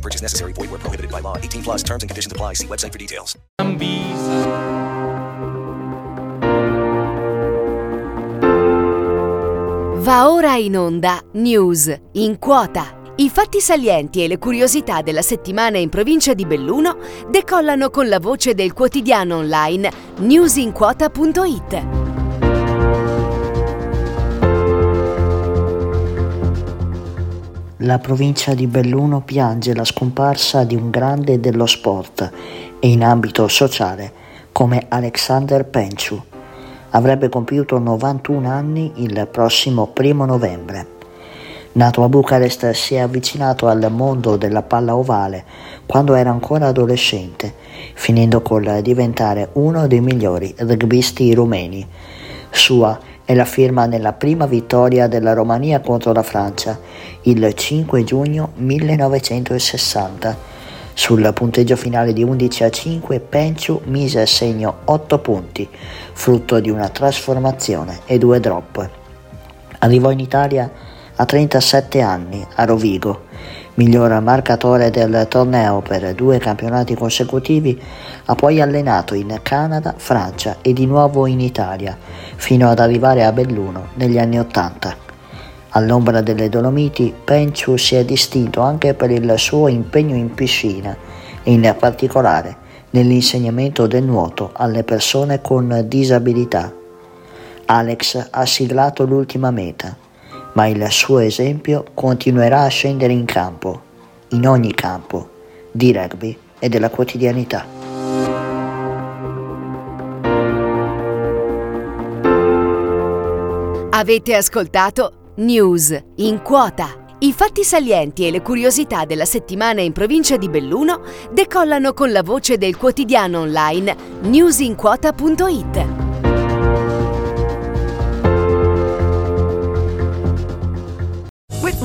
Purchase necessary. Void where prohibited by law. 18 plus terms and conditions apply. See website for details. Va ora in onda News in quota. I fatti salienti e le curiosità della settimana in provincia di Belluno decollano con la voce del quotidiano online newsinquota.it. La provincia di Belluno piange la scomparsa di un grande dello sport e in ambito sociale come Alexander Penciu. Avrebbe compiuto 91 anni il prossimo primo novembre. Nato a Bucarest, si è avvicinato al mondo della palla ovale quando era ancora adolescente, finendo col diventare uno dei migliori rugbisti rumeni. Sua è la firma nella prima vittoria della Romania contro la Francia, il 5 giugno 1960. Sul punteggio finale di 11 a 5 Penciu mise a segno 8 punti, frutto di una trasformazione e due drop. Arrivò in Italia a 37 anni a Rovigo, miglior marcatore del torneo per due campionati consecutivi, ha poi allenato in Canada, Francia e di nuovo in Italia, fino ad arrivare a Belluno negli anni Ottanta. All'ombra delle Dolomiti, Penciu si è distinto anche per il suo impegno in piscina e in particolare nell'insegnamento del nuoto alle persone con disabilità. Alex ha siglato l'ultima meta, ma il suo esempio continuerà a scendere in campo, in ogni campo, di rugby e della quotidianità. Avete ascoltato News in quota. I fatti salienti e le curiosità della settimana in provincia di Belluno decollano con la voce del quotidiano online newsinquota.it.